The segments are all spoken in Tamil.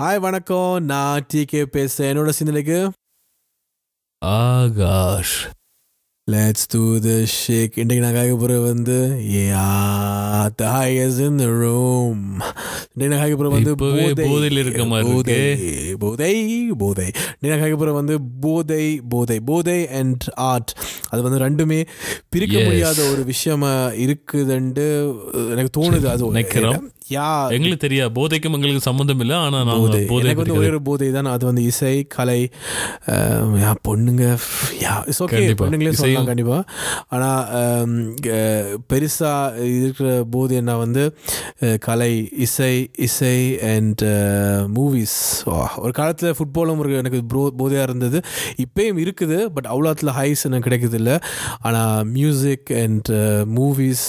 ஹாய் வணக்கம். நான் டிகே பேசுறேன். என்னோட சிந்தனைக்கு? Akash. Let's do the shake இன்றைக்கு நான் கேட்க போகிறது வந்து is in the room. இன்றைக்கு நான் வந்து போதையில இருக்க மாதிரி போதை. போதை போதை. நான் போகிறது வந்து போதை போதை. போதை அண்ட் ஆர்ட் அது வந்து ரெண்டுமே பிரிக்க. முடியாத ஒரு விஷயமா இருக்குதுன்ட்டு எனக்கு தோணுது. அது நினைக்கிறோம். யா எங்களுக்கு தெரியா போதைக்கும் எங்களுக்கு சம்பந்தம் இல்லை ஆனா போதை. நான் போதை எனக்கு வந்து ஒரே போதை தான். அது வந்து இசை கலை யா பொண்ணுங்க யா இட்ஸ் ஓகே. பொண்ணுங்களே சொல்லலாம் இசையும். கண்டிப்பா. ஆனா அம், அஹ், பெருசா இருக்கிற போதை என்ன வந்து கலை இசை இசை அண்ட் மூவிஸ் ஒரு காலத்துல ஃபுட்பாலும் ஒரு எனக்கு ப்ரோ போதையாக இருந்தது. இப்பயும் இருக்குது பட் அவ்வளோத்துல ஹைஸ் எனக்கு கிடைக்குது இல்லை. ஆனால் மியூசிக் அண்ட் மூவிஸ்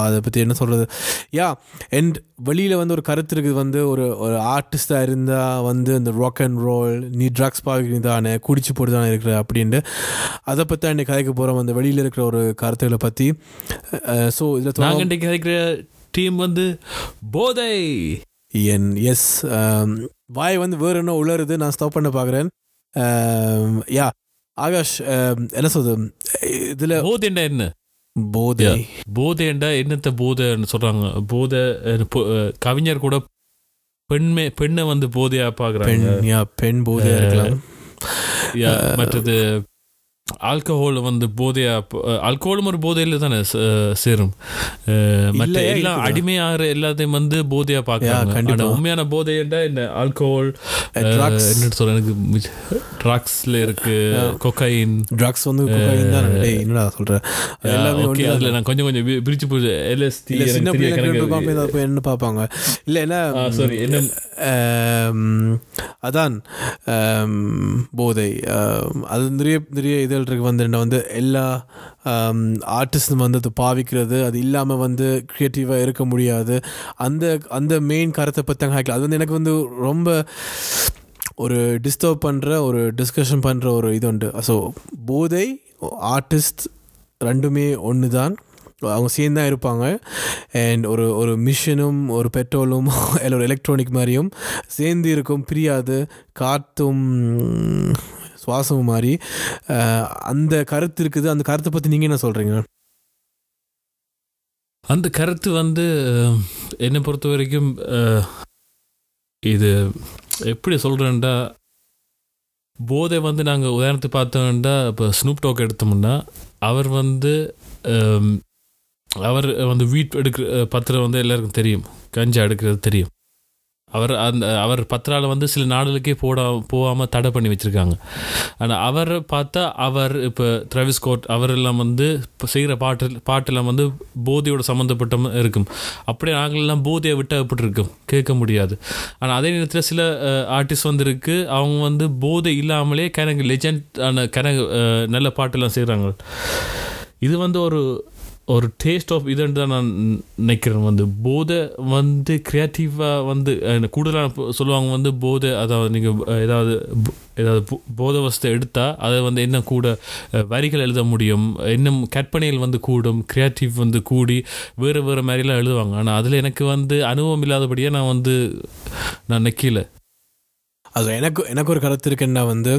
அதை பற்றி என்ன சொல்கிறது யா அண்ட் வெளியில் வந்து ஒரு கருத்து இருக்குது. வந்து ஒரு ஒரு ஆர்டிஸ்டாக இருந்தால் வந்து இந்த ராக் அண்ட் ரோல் நீ ட்ரக்ஸ் பார்க்குறதானே குடிச்சு போட்டு தானே இருக்கிற அப்படின்ட்டு அதை பற்றி தான் இன்னைக்கு கதைக்க போகிறோம் அந்த வெளியில் இருக்கிற ஒரு கருத்துக்களை பற்றி ஸோ இதில் நாங்க இன்றைக்கு கிடைக்கிற டீம் வந்து போதை. என் எஸ் வாய் வந்து வேறு என்ன உளருது நான் ஸ்டாப் பண்ண பார்க்குறேன் யா ஆகாஷ் um, என்ன சொல்றது? இதில் போதைண்டா என்ன? போதை. போதைண்டா என்னத்த போதைன்னு சொல்றாங்க? போதை கவிஞர் கூட பெண்மை பெண்ணை வந்து போதையா பாக்குறாங்க யா பெண் போதையாக இருக்கலாம். மற்றது ஆல்கஹால் வந்து போதையா ஆல்கஹாலும் ஒரு போதையில தானே சேரும். மற்ற இருக்குதா? அடிமையாகிற எல்லாத்தையும் வந்து போதையா. ஆனா உண்மையான போதைண்டா என்ன? ஆல்கஹால். என்ன சொல்ற எனக்கு ட்ரக்ஸ்ல இருக்கு கொக்கைன் ட்ரக்ஸ் வந்து தான். என்னடா சொல்கிறேன் எல்லாமே ஓகே அதுல நான் கொஞ்சம் கொஞ்சம் பிரிச்சு போச்சு எல்எஸ்டி சின்ன பிள்ளைங்க போய் என்ன பார்ப்பாங்க? இல்லை என்ன சாரி என்ன? அதான் போதை. அது நிறைய நிறைய இதழ் இருக்கு வந்து என்ன வந்து எல்லா ஆர்டிஸ்டும் வந்து அது பாவிக்கிறது அது இல்லாமல் வந்து க்ரியேட்டிவாக இருக்க முடியாது. அந்த அந்த மெயின் கருத்தை பற்றி தான் கேட்கல அது வந்து எனக்கு வந்து ரொம்ப ஒரு டிஸ்டர்ப் பண்ணுற ஒரு டிஸ்கஷன் பண்ணுற ஒரு இது உண்டு. ஸோ போதை ஆர்டிஸ்ட் ரெண்டுமே ஒன்று தான் அவங்க சேர்ந்து தான் இருப்பாங்க. அண்ட் ஒரு ஒரு மிஷினும் ஒரு பெட்ரோலும் இல்லை ஒரு எலக்ட்ரானிக் மாதிரியும் சேர்ந்து இருக்கும். பிரியாது. காற்றும் சுவாசமும் மாதிரி அந்த கருத்து இருக்குது. அந்த கருத்தை பற்றி நீங்கள் என்ன சொல்கிறீங்க அந்த கருத்து வந்து என்னை பொறுத்த வரைக்கும் இது எப்படி சொல்கிறேன்டா போதை வந்து நாங்கள் உதாரணத்துக்கு பார்த்தோம்னா இப்போ ஸ்னூப் டாக் எடுத்தோம்னா அவர் வந்து அவர் வந்து வீட் எடுக்கிற பத்திரம் வந்து எல்லாருக்கும் தெரியும். கஞ்சா எடுக்கிறது தெரியும். அவர் அந்த அவர் பத்திரால வந்து சில நாடுகளுக்கே போட போகாமல் தடை பண்ணி வச்சுருக்காங்க. ஆனால் அவர் பார்த்தா அவர் இப்போ ட்ரவிஸ் கோட் அவரெல்லாம் வந்து இப்போ செய்கிற பாட்டு பாட்டெல்லாம் வந்து போதையோட சம்மந்தப்பட்ட இருக்கும். அப்படியே நாங்களெல்லாம் போதையை விட்டு கேட்க முடியாது. ஆனால் அதே நேரத்தில் சில ஆர்டிஸ்ட் வந்து இருக்குது அவங்க வந்து போதை இல்லாமலே கணக்கு லெஜண்ட் ஆன கணக்கு நல்ல பாட்டெல்லாம் செய்கிறாங்க இது வந்து ஒரு ஒரு டேஸ்ட் ஆஃப் இதுன்னு தான் நான் நினைக்கிறேன். வந்து போதை வந்து க்ரியேட்டிவாக வந்து கூடுதலாக சொல்லுவாங்க வந்து போதை அதாவது நீங்கள் ஏதாவது ஏதாவது போ- போதை வசத்தை எடுத்தால் அதை வந்து என்ன கூட வரிகள் எழுத முடியும் இன்னும் கற்பனைகள் வந்து கூடும் க்ரியேட்டிவ் வந்து கூடி வேறு வேறு மாதிரிலாம் எழுதுவாங்க. ஆனால் அதில் எனக்கு வந்து அனுபவம் இல்லாதபடியாக நான் வந்து நான் நிற்கல அது எனக்கு எனக்கு ஒரு கருத்து இருக்குன்னா வந்து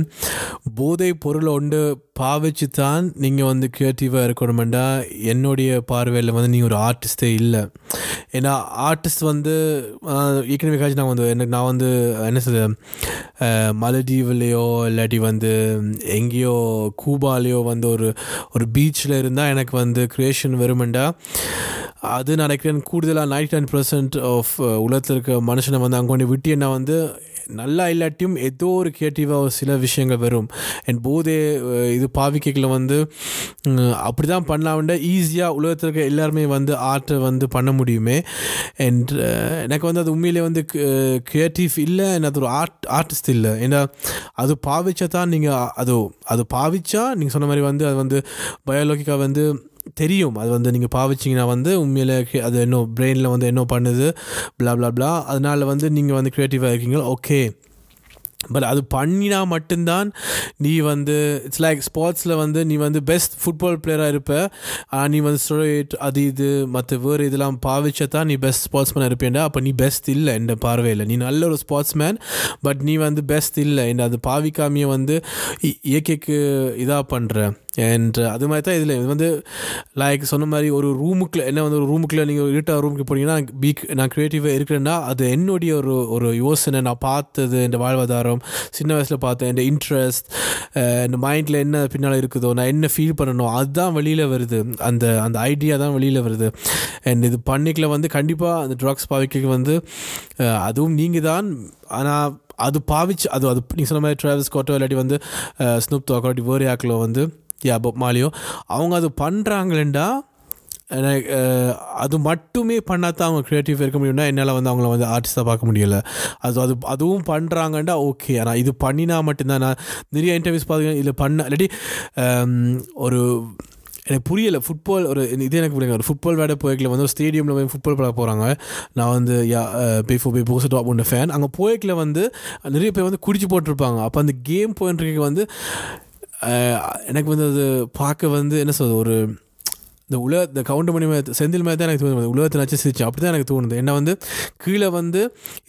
போதை பொருளை ஒன்று பாவிச்சு தான் நீங்கள் வந்து க்ரியேட்டிவாக இருக்கணுமெண்டா என்னுடைய பார்வையில் வந்து நீங்கள் ஒரு ஆர்டிஸ்டே இல்லை. ஏன்னா ஆர்டிஸ்ட் வந்து ஆஹ், ஏற்கனவே காய்ச்சி நான் வந்து எனக்கு நான் வந்து என்ன சொல்ல மலதீவுலேயோ இல்லாட்டி வந்து எங்கேயோ கூபாலேயோ வந்து ஒரு ஒரு பீச்சில் இருந்தால் எனக்கு வந்து க்ரியேஷன் வருமெண்டா அது நான் நினைக்கிறேன் கூடுதலாக நைன்டி நைன் பர்சன்ட் ஆஃப் உலகத்தில் இருக்க மனுஷனை வந்து அங்கே கொண்டு விட்டு என்ன வந்து நல்லா இல்லாட்டியும் ஏதோ ஒரு க்ரியேட்டிவாக சில விஷயங்கள் வரும். என் போதே uh, இது பாவிக்கைகளை வந்து uh, அப்படி தான் பண்ணலாம்டா ஈஸியாக உலகத்தில் இருக்க எல்லாருமே வந்து ஆர்ட்டை வந்து பண்ண முடியுமே. அண்ட் uh, எனக்கு வந்து அது உண்மையிலே வந்து க்ரியேட்டிவ் இல்லை அது ஒரு ஆர்ட் ஆர்டிஸ்ட் இல்லை. ஏன்னா அது பாவிச்சா தான் நீங்கள் அது அது பாவிச்சா நீங்கள் சொன்ன மாதிரி வந்து அது வந்து பயாலஜிக்காக வந்து தெரியும். அது வந்து நீங்கள் பாவிச்சிங்கன்னா வந்து உண்மையில அது என்ன பிரெயினில் வந்து என்ன பண்ணுது பிளா பிளா பிளா அதனால் வந்து நீங்கள் வந்து க்ரியேட்டிவாக இருக்கீங்க. ஓகே பட் அது பண்ணினா மட்டும்தான் நீ வந்து இட்ஸ் லைக் ஸ்போர்ட்ஸில் வந்து நீ வந்து பெஸ்ட் ஃபுட்பால் பிளேயராக இருப்ப. நீ வந்து ஸ்டோரேட் அது இது மற்ற வேறு இதெல்லாம் பாவிச்சதான் நீ பெஸ்ட் ஸ்போர்ட்ஸ் மேன் இருப்பேன்டா. அப்போ நீ பெஸ்ட் இல்லை என்ற பார்வையில். நீ நல்ல ஒரு ஸ்போர்ட்ஸ் மேன் பட் நீ வந்து பெஸ்ட் இல்லை. என் அது பாவிக்காமையே வந்து இ- இயற்கைக்கு இதாக பண்ணுற அண்ட் uh, அது மாதிரி தான் இதில். இது வந்து லைக் சொன்ன மாதிரி ஒரு ரூமுக்குள்ள என்ன வந்து ஒரு ரூமுக்குள்ளே நீங்கள் இருட்டாக ரூமுக்கு போனீங்கன்னா பீக் நான் க்ரியேட்டிவாக இருக்கிறேன்னா அது என்னுடைய ஒரு ஒரு யோசனை. நான் பார்த்தது இந்த வாழ்வாதாரம் சின்ன வயசில் பார்த்தேன். இந்த இன்ட்ரெஸ்ட் இந்த மைண்டில் என்ன பின்னால் இருக்குதோ நான் என்ன ஃபீல் பண்ணணும் அதுதான் வெளியில் வருது. அந்த அந்த ஐடியா தான் வெளியில் வருது. அண்ட் இது பண்ணிக்கல வந்து கண்டிப்பாக அந்த ட்ரக்ஸ் பாவிக்க வந்து uh, அதுவும் நீங்கள் தான் ஆனால் அது பாவிச்சு அது அது நீங்கள் சொன்ன மாதிரி ட்ராவல்ஸ் கோட்டோ இல்லாட்டி வந்து uh, ஸ்னூப் தோக்கோ இல்லாட்டி வேறு ஆக்கிலோ வந்து யா பொப் மாலியோ அவங்க அது பண்ணுறாங்களேண்டா அது மட்டுமே பண்ணால் தான் அவங்க க்ரியேட்டிவ் இருக்க முடியும்னா என்னால் வந்து அவங்கள வந்து ஆர்டிஸ்ட்டாக பார்க்க முடியல. அது அது அதுவும் பண்ணுறாங்கண்டா ஓகே ஆனால் இது பண்ணினா மட்டும்தான்? நான் நிறைய இன்டர்வியூஸ் பார்த்துக்கேன் இதில் பண்ண இல்லாட்டி ஒரு எனக்கு புரியலை ஃபுட்பால் ஒரு இது எனக்கு புரியுங்க ஒரு ஃபுட்பால் விளையாட போய்க்கல வந்து ஒரு ஸ்டேடியமில் போய் ஃபுட்பால் விளையாட போகிறாங்க நான் வந்து யா பிஃபோ பே போஸ் டாப் ஒன்று ஃபேன் அங்கே போய்க்கல வந்து நிறைய பேர் வந்து குடிச்சு போட்டிருப்பாங்க. அப்போ அந்த கேம் போயின்றிருக்க வந்து எனக்கு வந்து அது பார்க்க வந்து என்ன சொல்றது ஒரு இந்த உலக இந்த கவுண்டர் மணி மேலே செந்தில் மேலே தான் எனக்கு தோணுது. உலகத்தை நச்சு சிரிச்சு அப்படி தான் எனக்கு தோணுது. என்ன வந்து கீழே வந்து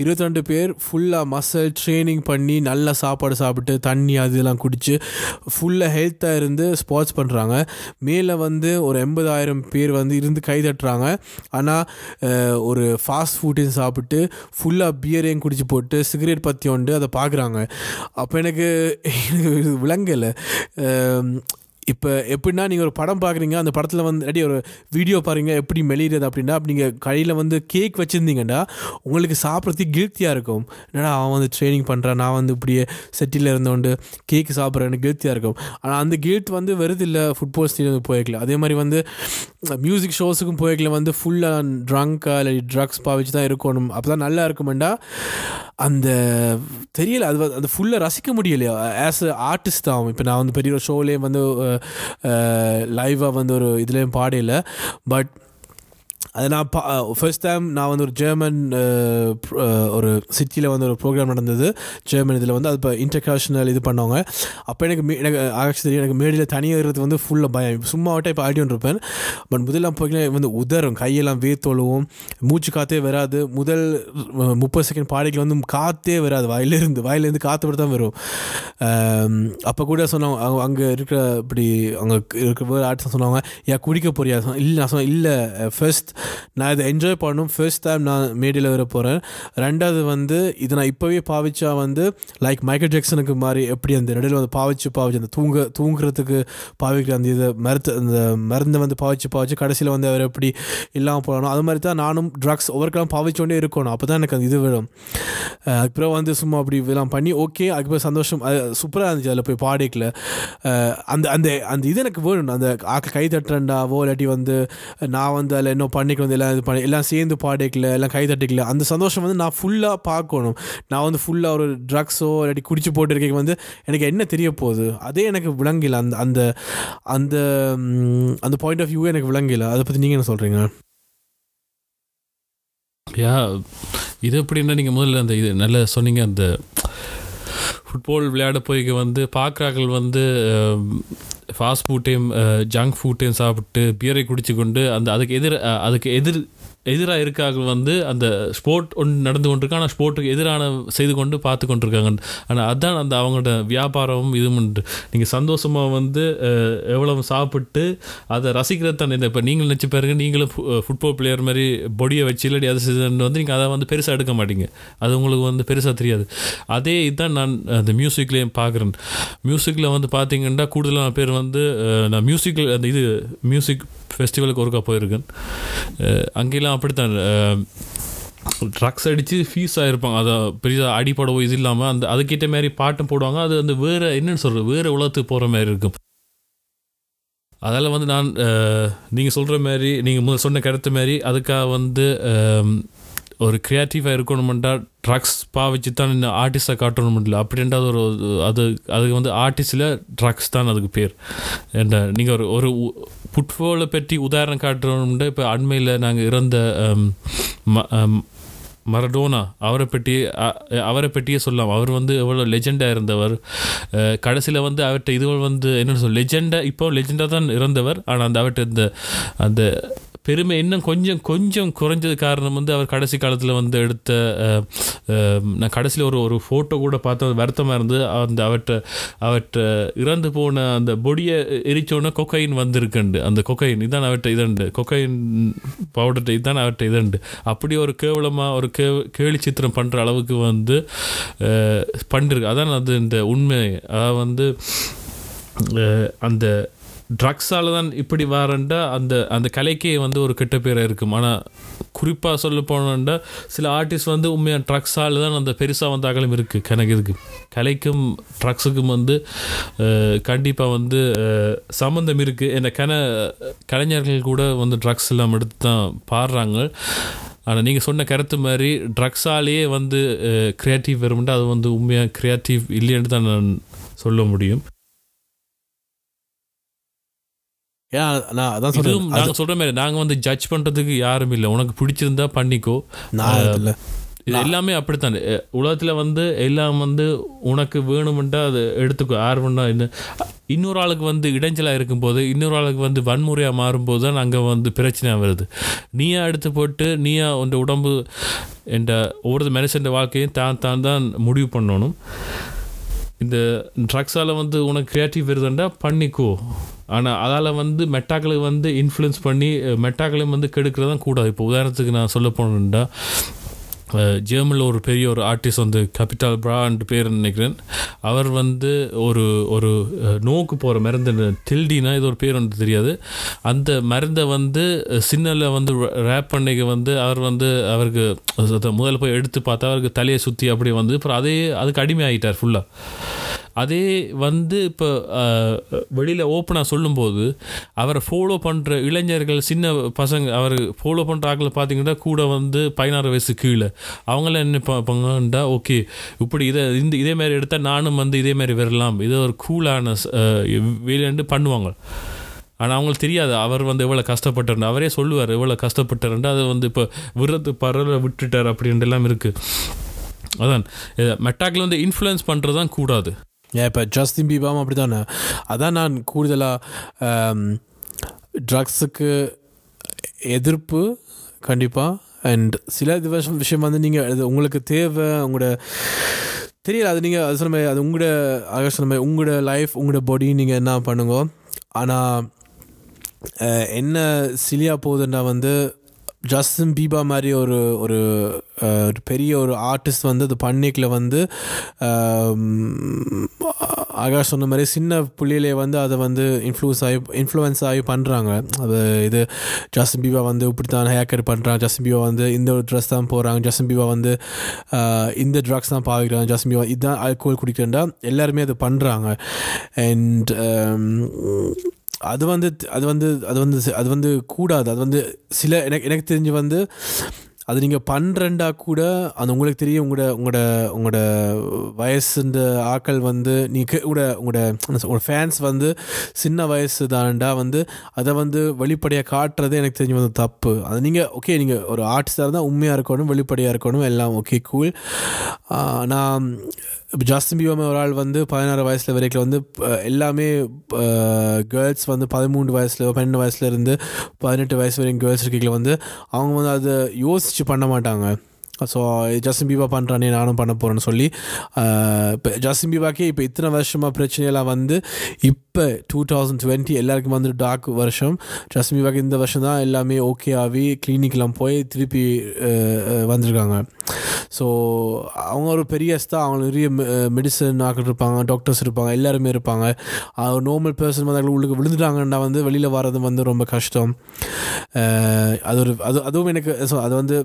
இருபத்தி ரெண்டு பேர் ஃபுல்லாக மசில் ட்ரைனிங் பண்ணி நல்லா சாப்பாடு சாப்பிட்டு தண்ணி அது இதெல்லாம் குடித்து ஃபுல்லாக ஹெல்த்தாக இருந்து ஸ்போர்ட்ஸ் பண்ணுறாங்க மேலே வந்து ஒரு எண்பதாயிரம் பேர் வந்து இருந்து கை தட்டுறாங்க. ஆனால் ஒரு ஃபாஸ்ட் ஃபுட்டையும் சாப்பிட்டு ஃபுல்லாக பியரையும் குடிச்சு போட்டு சிகரெட் பற்றி ஒன்று அதை பார்க்குறாங்க. அப்போ எனக்கு எனக்கு விளங்கலை. இப்போ எப்படின்னா நீங்கள் ஒரு படம் பார்க்குறீங்க அந்த படத்தில் வந்து ரெடி ஒரு வீடியோ பாருங்க எப்படி மெலிகிறது அப்படின்னா அப்படி நீங்கள் கையில் வந்து கேக் வச்சுருந்தீங்கன்னா உங்களுக்கு சாப்பிட்றதுக்கு கில்த்தியாக இருக்கும். என்னடா அவன் வந்து ட்ரைனிங் பண்ணுறான் நான் வந்து இப்படியே செட்டில் இருந்தோண்டு கேக் சாப்பிட்றேன்னு கில்த்தியாக இருக்கும். ஆனால் அந்த கில்ட் வந்து வருது இல்லை ஃபுட்பால் ஸ்டேடியம் போயிருக்கல. அதே மாதிரி வந்து மியூசிக் ஷோஸுக்கும் போயிருக்கல வந்து ஃபுல்லாக ட்ரங்காக இல்லை ட்ரக்ஸ் பாவிச்சு தான் இருக்கணும். அப்போ தான் நல்லா இருக்குமெண்டா. அந்த தெரியல அது அந்த ஃபுல்லாக ரசிக்க முடியலையா? ஆஸ் அ ஆர்டிஸ்ட் தான் இப்போ நான் வந்து பெரிய ஒரு ஷோலேயும் வந்து லைவாக வந்து ஒரு இதுலேயும் பாடலை. பட் அது நான் பா ஃபர்ஸ்ட் டைம் நான் வந்து ஒரு ஜெர்மன் ஒரு சிட்டியில் வந்து ஒரு ப்ரோக்ராம் நடந்தது. ஜெர்மன் இதில் வந்து அது இப்போ இன்டர்நேஷ்னல் இது பண்ணவங்க. அப்போ எனக்கு மே- எனக்கு ஆக்சுவலி தெரியும் எனக்கு மேடையில் தனியாக இருக்கிறது வந்து ஃபுல்லாக பயம். சும்மா விட்டா இப்போ ஆடியோன்னு இருப்பேன். பட் முதல்லாம் போய்க்கலாம் வந்து உதறும். கையெல்லாம் வேத்தொழுவும் மூச்சு காற்றே வராது. முதல் முப்பது செகண்ட் பாடிக்கு வந்து காற்றே வராது. வாயிலிருந்து வாயிலேருந்து காற்று தான் வரும். அப்போ கூட சொன்னாங்க அங்கே இருக்கிற இப்படி அங்கே இருக்கிற வேறு ஆர்ட்ஸ் சொன்னாங்க ஏன் குடிக்க போறியா? இல்லை நான் சொன்னேன் இல்லை ஃபர்ஸ்ட் நான் இதை என்ஜாய் பண்ணணும். ஃபர்ஸ்ட் டைம் நான் மேடையில் வர போகிறேன் ரெண்டாவது வந்து இதை நான் இப்போவே பாவிச்சா வந்து லைக் மைக்கேல் ஜாக்சனுக்கு மாதிரி எப்படி அந்த இடையில வந்து பாவிச்சு பாவிச்சு அந்த தூங்க தூங்குறதுக்கு பாவிக்கிற அந்த இதை மருத்து அந்த மருந்தை வந்து பாவிச்சு பாவிச்சு கடைசியில் வந்து அவர் எப்படி இல்லாமல் போகணும் அது மாதிரி தான் நானும் ட்ரக்ஸ் ஒவ்வொருக்கெல்லாம் பாவிச்சோண்டே இருக்கணும். அப்போ தான் எனக்கு அந்த இது விடும் அதுக்கப்புறம் வந்து சும்மா அப்படி இதெல்லாம் பண்ணி ஓகே அதுக்கப்புறம் சந்தோஷம். சூப்பராக இருந்துச்சு அதில் போய் பாடிக்கல. அந்த அந்த அந்த இது எனக்கு வேணும். அந்த ஆக்க கை தட்டுறண்டாவோ இல்லாட்டி வந்து நான் வந்து அதில் என்ன பண்ணி அன்றைக்கி வந்து எல்லாம் இது பண்ணி எல்லாம் சேர்ந்து பாடிக்கல எல்லாம் கை தட்டிக்கல அந்த சந்தோஷம் வந்து நான் ஃபுல்லாக பார்க்கணும். நான் வந்து ஃபுல்லாக ஒரு ட்ரக்ஸோ இல்லாட்டி குடிச்சு போட்டு வந்து எனக்கு என்ன தெரிய போகுது? அதே எனக்கு விளங்கல. அந்த அந்த அந்த அந்த பாயிண்ட் ஆஃப் வியூ எனக்கு விளங்கல. அதை பற்றி நீங்கள் என்ன சொல்கிறீங்க யா இது எப்படின்னா நீங்கள் முதல்ல அந்த இது நல்லா சொன்னீங்க அந்த ஃபுட்பால் விளையாட போய்க்கு வந்து பார்க்குறாக்கள் வந்து ஃபாஸ்ட் ஃபுட்டையும் ஜங்க் ஃபுட்டையும் சாப்பிட்டு பியரை குடிச்சு கொண்டு அந்த அதுக்கு எதிர் அதுக்கு எதிர் எதிராக இருக்காங்க வந்து அந்த ஸ்போர்ட் ஒன்று நடந்து கொண்டிருக்கு ஆனால் ஸ்போர்ட்டுக்கு எதிரான செய்து கொண்டு பார்த்து கொண்டிருக்காங்க. ஆனால் அதுதான் அந்த அவங்களோட வியாபாரமும் இதுவும் நீங்கள் சந்தோஷமாக வந்து எவ்வளவு சாப்பிட்டு அதை ரசிக்கிறது தானே. இந்த இப்போ நீங்கள் நினச்சி பாருங்க நீங்களும் ஃபுட்பால் பிளேயர் மாதிரி பொடியை வச்சு இல்லாட்டி அதை செய்து வந்து நீங்கள் அதை வந்து பெருசாக எடுக்க மாட்டீங்க. அது உங்களுக்கு வந்து பெருசாக தெரியாது. அதே இதுதான் நான் அந்த மியூசிக்லேயும் பார்க்குறேன். மியூசிக்கில் வந்து பார்த்தீங்கன்னா கூடுதலான பேர் வந்து நான் மியூசிக்கில் அந்த இது மியூசிக் ஃபெஸ்டிவலுக்கு ஒருக்கா போயிருக்கேன். அங்கெல்லாம் அப்படித்தான். ட்ரக்ஸ் அடித்து ஃபீஸ் ஆகிருப்பாங்க அதை பெரிய அடிப்படவோ இது இல்லாமல் அந்த அதுக்கிட்ட மாதிரி பாட்டும் போடுவாங்க. அது அந்த வேறு என்னென்னு சொல்கிறது வேறு உலகத்துக்கு போகிற மாதிரி இருக்கும். அதால் வந்து நான் நீங்கள் சொல்கிற மாதிரி நீங்கள் முதல் சொன்ன கருத்து மாதிரி அதுக்காக வந்து ஒரு க்ரியேட்டிவாக இருக்கணுமெண்டா ட்ரக்ஸ் பாவிச்சு தான் இந்த ஆர்டிஸ்ட்டை காட்டணும் இல்லை அப்படின்றது ஒரு அது அதுக்கு வந்து ஆர்டிஸ்டில் ட்ரக்ஸ் தான் அதுக்கு பேர். என்ன நீங்கள் ஒரு ஒரு ஃபுட்பாலை பற்றி உதாரணம் காட்டுறோம்னா இப்போ அண்மையில் நாங்கள் இறந்த ம- மரடோனா அவரை பற்றி அவரை பற்றியே சொல்லலாம். அவர் வந்து எவ்வளோ லெஜெண்டாக இருந்தவர். கடைசியில் வந்து அவர்கிட்ட இது வந்து என்னென்னு சொல்ல லெஜெண்டாக இப்போ லெஜெண்டாக தான் இருந்தவர் ஆனால் அந்த அவர்கிட்ட இந்த அந்த பெருமை இன்னும் கொஞ்சம் கொஞ்சம் குறைஞ்சது காரணம் வந்து அவர் கடைசி காலத்தில் வந்து எடுத்த நான் கடைசியில் ஒரு ஒரு ஃபோட்டோ கூட பார்த்தா வருத்தமாக இருந்து அந்த அவற்றை அவற்றை இறந்து போன அந்த பொடியை எரிச்சோன்னே கொக்கைன் வந்திருக்குண்டு. அந்த கொக்கைன் இதான் அவர்கிட்ட இதண்டு. கொக்கைன் பவுடர்கிட்ட இதுதான் அவர்கிட்ட இதண்டு. அப்படி ஒரு கேவலமாக ஒரு கே கேலி சித்திரம் பண்ணுற அளவுக்கு வந்து பண்ணிருக்கு. அதான் அது இந்த உண்மை. அதாவது வந்து அந்த ட்ரக்ஸால் தான் இப்படி வரண்டா அந்த அந்த கலைக்கே வந்து ஒரு கெட்ட பேராக இருக்கும். ஆனால் குறிப்பாக சொல்ல போனோம்டா சில ஆர்டிஸ்ட் வந்து உண்மையாக ட்ரக்ஸால் தான் அந்த பெருசாக வந்து அகலம் இருக்குது கணக்கு இருக்கு. கலைக்கும் ட்ரக்ஸுக்கும் வந்து கண்டிப்பாக வந்து சம்மந்தம் இருக்குது என்ன கன கலைஞர்கள் கூட வந்து ட்ரக்ஸ் எல்லாம் எடுத்து தான் பாடுறாங்க. ஆனால் நீங்கள் சொன்ன கருத்து மாதிரி ட்ரக்ஸாலேயே வந்து க்ரியேட்டிவ் வரும்னா அது வந்து உண்மையாக க்ரியேட்டிவ் இல்லைன்னு தான் நான் சொல்ல முடியும். இதுவும் சொல்றேன். நாங்க சொல்ற மாதிரி நாங்க வந்து ஜட்ஜ் பண்றதுக்கு யாரும் இல்லை. உனக்கு பிடிச்சிருந்தா பண்ணிக்கோ. நான் எல்லாமே அப்படித்தான். உலகத்துல வந்து எல்லாம் வந்து உனக்கு வேணுமெண்டா அது எடுத்துக்கோ. ஆர்வம்னா என்ன? இன்னொரு ஆளுக்கு வந்து இடைஞ்சலா இருக்கும்போது இன்னொரு ஆளுக்கு வந்து வன்முறையா மாறும்போது தான் அங்க வந்து பிரச்சனை வருது. நீயா எடுத்து போட்டு நீயா உன் உடம்பு என்ற ஒவ்வொரு மனுஷன் வாழ்க்கையும் தான் தான் தான் முடிவு பண்ணணும். இந்த ட்ரக்ஸால் வந்து உனக்கு க்ரியேட்டிவ் வருதுண்டா? பண்ணிக்கோ. ஆனால் அதால் வந்து மெட்டாக்களை வந்து இன்ஃப்ளூயன்ஸ் பண்ணி மெட்டாக்களையும் வந்து கெடுக்கிறது தான் கூடாது. இப்போ உதாரணத்துக்கு நான் சொல்ல போனேன்டா ஜெர்மனில் ஒரு பெரிய ஒரு ஆர்டிஸ்ட் வந்து கேபிட்டல் பிராண்ட் பேர் நினைக்கிறேன். அவர் வந்து ஒரு ஒரு நோக்கு போகிற மருந்து தில்டினா இது ஒரு பேர் ஒன்று தெரியாது. அந்த மருந்தை வந்து சின்னல வந்து ரேப் பண்ணிக்க வந்து அவர் வந்து அவருக்கு முதல்ல போய் எடுத்து பார்த்தா அவருக்கு தலையை சுற்றி அப்படி வந்து அப்புறம் அதே அதுக்கு அடிமை ஆகிட்டார் ஃபுல்லாக அதே வந்து இப்போ வெளியில் ஓப்பனாக சொல்லும்போது அவரை ஃபாலோ பண்ணுற இளைஞர்கள் சின்ன பசங்க அவர் ஃபாலோ பண்ணுற ஆக்களை பார்த்தீங்கன்னா கூட வந்து பதினாறு வயசு கீழே. அவங்களாம் என்ன பார்ப்பாங்கண்டா ஓகே இப்படி இதை இந்த இதே மாதிரி எடுத்தால் நானும் வந்து இதே மாதிரி வரலாம். இது ஒரு கூலான வேலைண்டு பண்ணுவாங்க. ஆனால் அவங்களுக்கு தெரியாது அவர் வந்து எவ்வளோ கஷ்டப்பட்டார் அவரே சொல்லுவார் எவ்வளோ கஷ்டப்பட்டாருண்டு அதை வந்து இப்போ விரத்து பரல விட்டுட்டார் அப்படின்ட்டு எல்லாம் இருக்குது அதான் மெட்டாக்கில் வந்து இன்ஃப்ளூயன்ஸ் பண்ணுறது தான் கூடாது. ஏன் இப்போ ஜஸ்டின் பீபாவும் அப்படி தானே அதான் நான் கூடுதலாக ட்ரக்ஸுக்கு எதிர்ப்பு கண்டிப்பாக அண்ட் சில இது விஷயம் விஷயம் வந்து நீங்கள் அது உங்களுக்கு தேவை உங்களோட தெரியல அது நீங்கள் அது சொன்ன மாதிரி அது உங்களோட ஆக சொன்ன மாதிரி உங்களோட லைஃப் உங்களோட பாடி நீங்கள் என்ன பண்ணுங்க ஆனால் என்ன சிலியா போகுதுன்னா வந்து ஜஸ்டின் பீபா மாதிரி ஒரு ஒரு ஒரு பெரிய ஒரு ஆர்டிஸ்ட் வந்து அது பண்ணிக்கல வந்து ஆகாஷ் சொன்ன மாதிரி சின்ன புள்ளியிலே வந்து அதை வந்து இன்ஃப்ளூன்ஸ் ஆகி இன்ஃப்ளூயன்ஸ் ஆகி பண்ணுறாங்க அது இது ஜஸ்டின் பீபா வந்து இப்படி தான் ஹேர் கட் பண்ணுறாங்க ஜஸ்டின் பீபா வந்து இந்த ஒரு ட்ரெஸ் தான் போகிறாங்க ஜஸ்டின் பீபா வந்து இந்த ட்ரக்ஸ் தான் பாவிக்கிறாங்க. ஜஸ்டின் பீபா இதுதான் ஆல்கோல் குடிக்கிறேன்டா எல்லாருமே அது பண்ணுறாங்க அண்ட் um, அது வந்து அது வந்து அது வந்து அது வந்து கூடாது. அது வந்து சில எனக்கு எனக்கு தெரிஞ்சு வந்து அது நீங்கள் பண்ணுறண்டா கூட அது உங்களுக்கு தெரியும் உங்களோட உங்களோட உங்களோட வயசுன்ற ஆக்கள் வந்து நீங்கள் உங்களோட உங்களோட உங்களோட ஃபேன்ஸ் வந்து சின்ன வயசு தான்டா வந்து அதை வந்து வெளிப்படையாக காட்டுறது எனக்கு தெரிஞ்சு வந்து தப்பு. அது நீங்கள் ஓகே நீங்கள் ஒரு ஆர்டிஸ்டாக இருந்தால் உண்மையாக இருக்கணும் வெளிப்படையாக இருக்கணும் எல்லாம் ஓகே கூல் நான் இப்போ ஜாஸ்தின் பீபாமே ஒரு ஆள் வந்து பதினாறு வயசில் வரைக்கும் வந்து எல்லாமே கேர்ள்ஸ் வந்து பதிமூணு வயசில் பன்னெண்டு வயசுலேருந்து பதினெட்டு வயசு வரைக்கும் கேர்ள்ஸ் இருக்கையில் வந்து அவங்க வந்து அதை யோசிச்சு பண்ண மாட்டாங்க. ஸோ ஜஸ்டின் பீபா பண்ணுறானே நானும் பண்ண போகிறேன்னு சொல்லி இப்போ ஜஸ்டின் பீபாக்கே இப்போ இத்தனை வருஷமாக பிரச்சனையெல்லாம் வந்து இப்போ டூ தௌசண்ட் டுவெண்ட்டி எல்லாருக்கும் வந்து டார்க் வருஷம். ஜஸ்டின் பீபாக்கு இந்த வருஷம் தான் எல்லாமே ஓகே ஆகி கிளினிக்லாம் போய் திருப்பி வந்திருக்காங்க. ஸோ அவங்க ஒரு பெரிய தான் அவங்க நிறைய மெடிசன் ஆக்கள் இருப்பாங்க டாக்டர்ஸ் இருப்பாங்க எல்லாருமே இருப்பாங்க. நார்மல் பர்சன் வந்து அவங்களுக்கு உள்ளுக்கு விழுந்துட்டாங்கன்னா வந்து வெளியில் வர்றது வந்து ரொம்ப கஷ்டம். அது ஒரு அது அதுவும் எனக்கு ஸோ அது வந்து